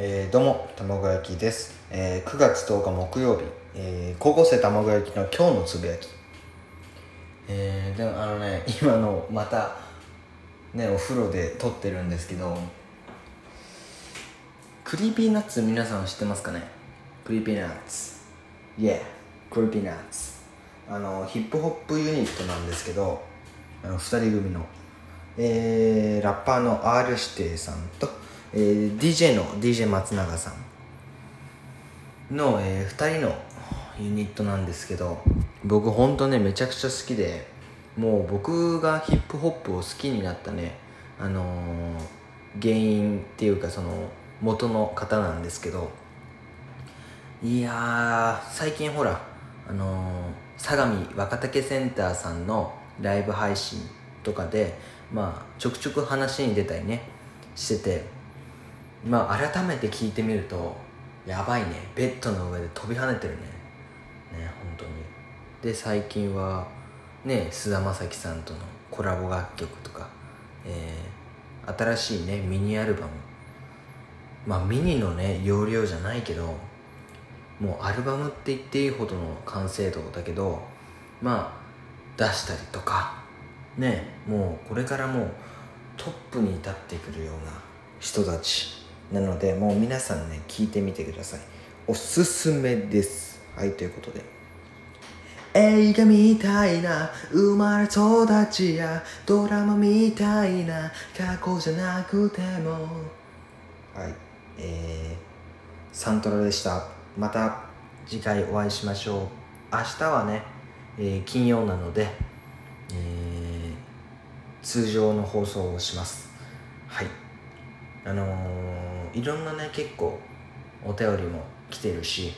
えー、どうも卵焼きです、えー、9月10日木曜日、えー、高校生卵焼きの今日のつぶやき。えー、でもあのね 今のまたねお風呂で撮ってるんですけど Creepy Nuts皆さん知ってますかね？クリーピーナッツ。Yeah クリーピーナッツ。あのヒップホップユニットなんですけどあの2人組の、えー、ラッパーの R 指定さんと、えー、DJ の DJ 松永さんの、えー、2人のユニットなんですけど僕ほんとねめちゃくちゃ好きでもう僕がヒップホップを好きになったねあのー、原因っていうかその元の方なんですけどいや最近ほらあのー相模若竹センターさんのライブ配信とかでまあちょくちょく話に出たりねしててまあ改めて聞いてみるとやばいね。ベッドの上で飛び跳ねてるね。ね本当に。で最近はね菅田将暉さんとのコラボ楽曲とか、えー、新しいねミニアルバム。まあミニのね容量じゃないけどもうアルバムって言っていいほどの完成度だけどまあ出したりとかねもうこれからもうトップに立ってくるような人たち。なのでもう皆さんね聞いてみてください。おすすめです。はいということで。映画みたいな生まれ育ちやドラマみたいな過去じゃなくても。はいえー、サントラでした。また次回お会いしましょう。明日はね、えー、金曜なので、えー、通常の放送をします。はい。あのー、いろんなね結構お便りも来てるし、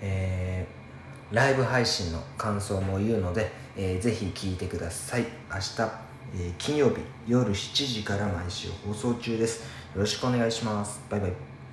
えー、ライブ配信の感想も言うので、えー、ぜひ聞いてください。明日、えー、金曜日夜7時から毎週放送中です。よろしくお願いします。バイバイ。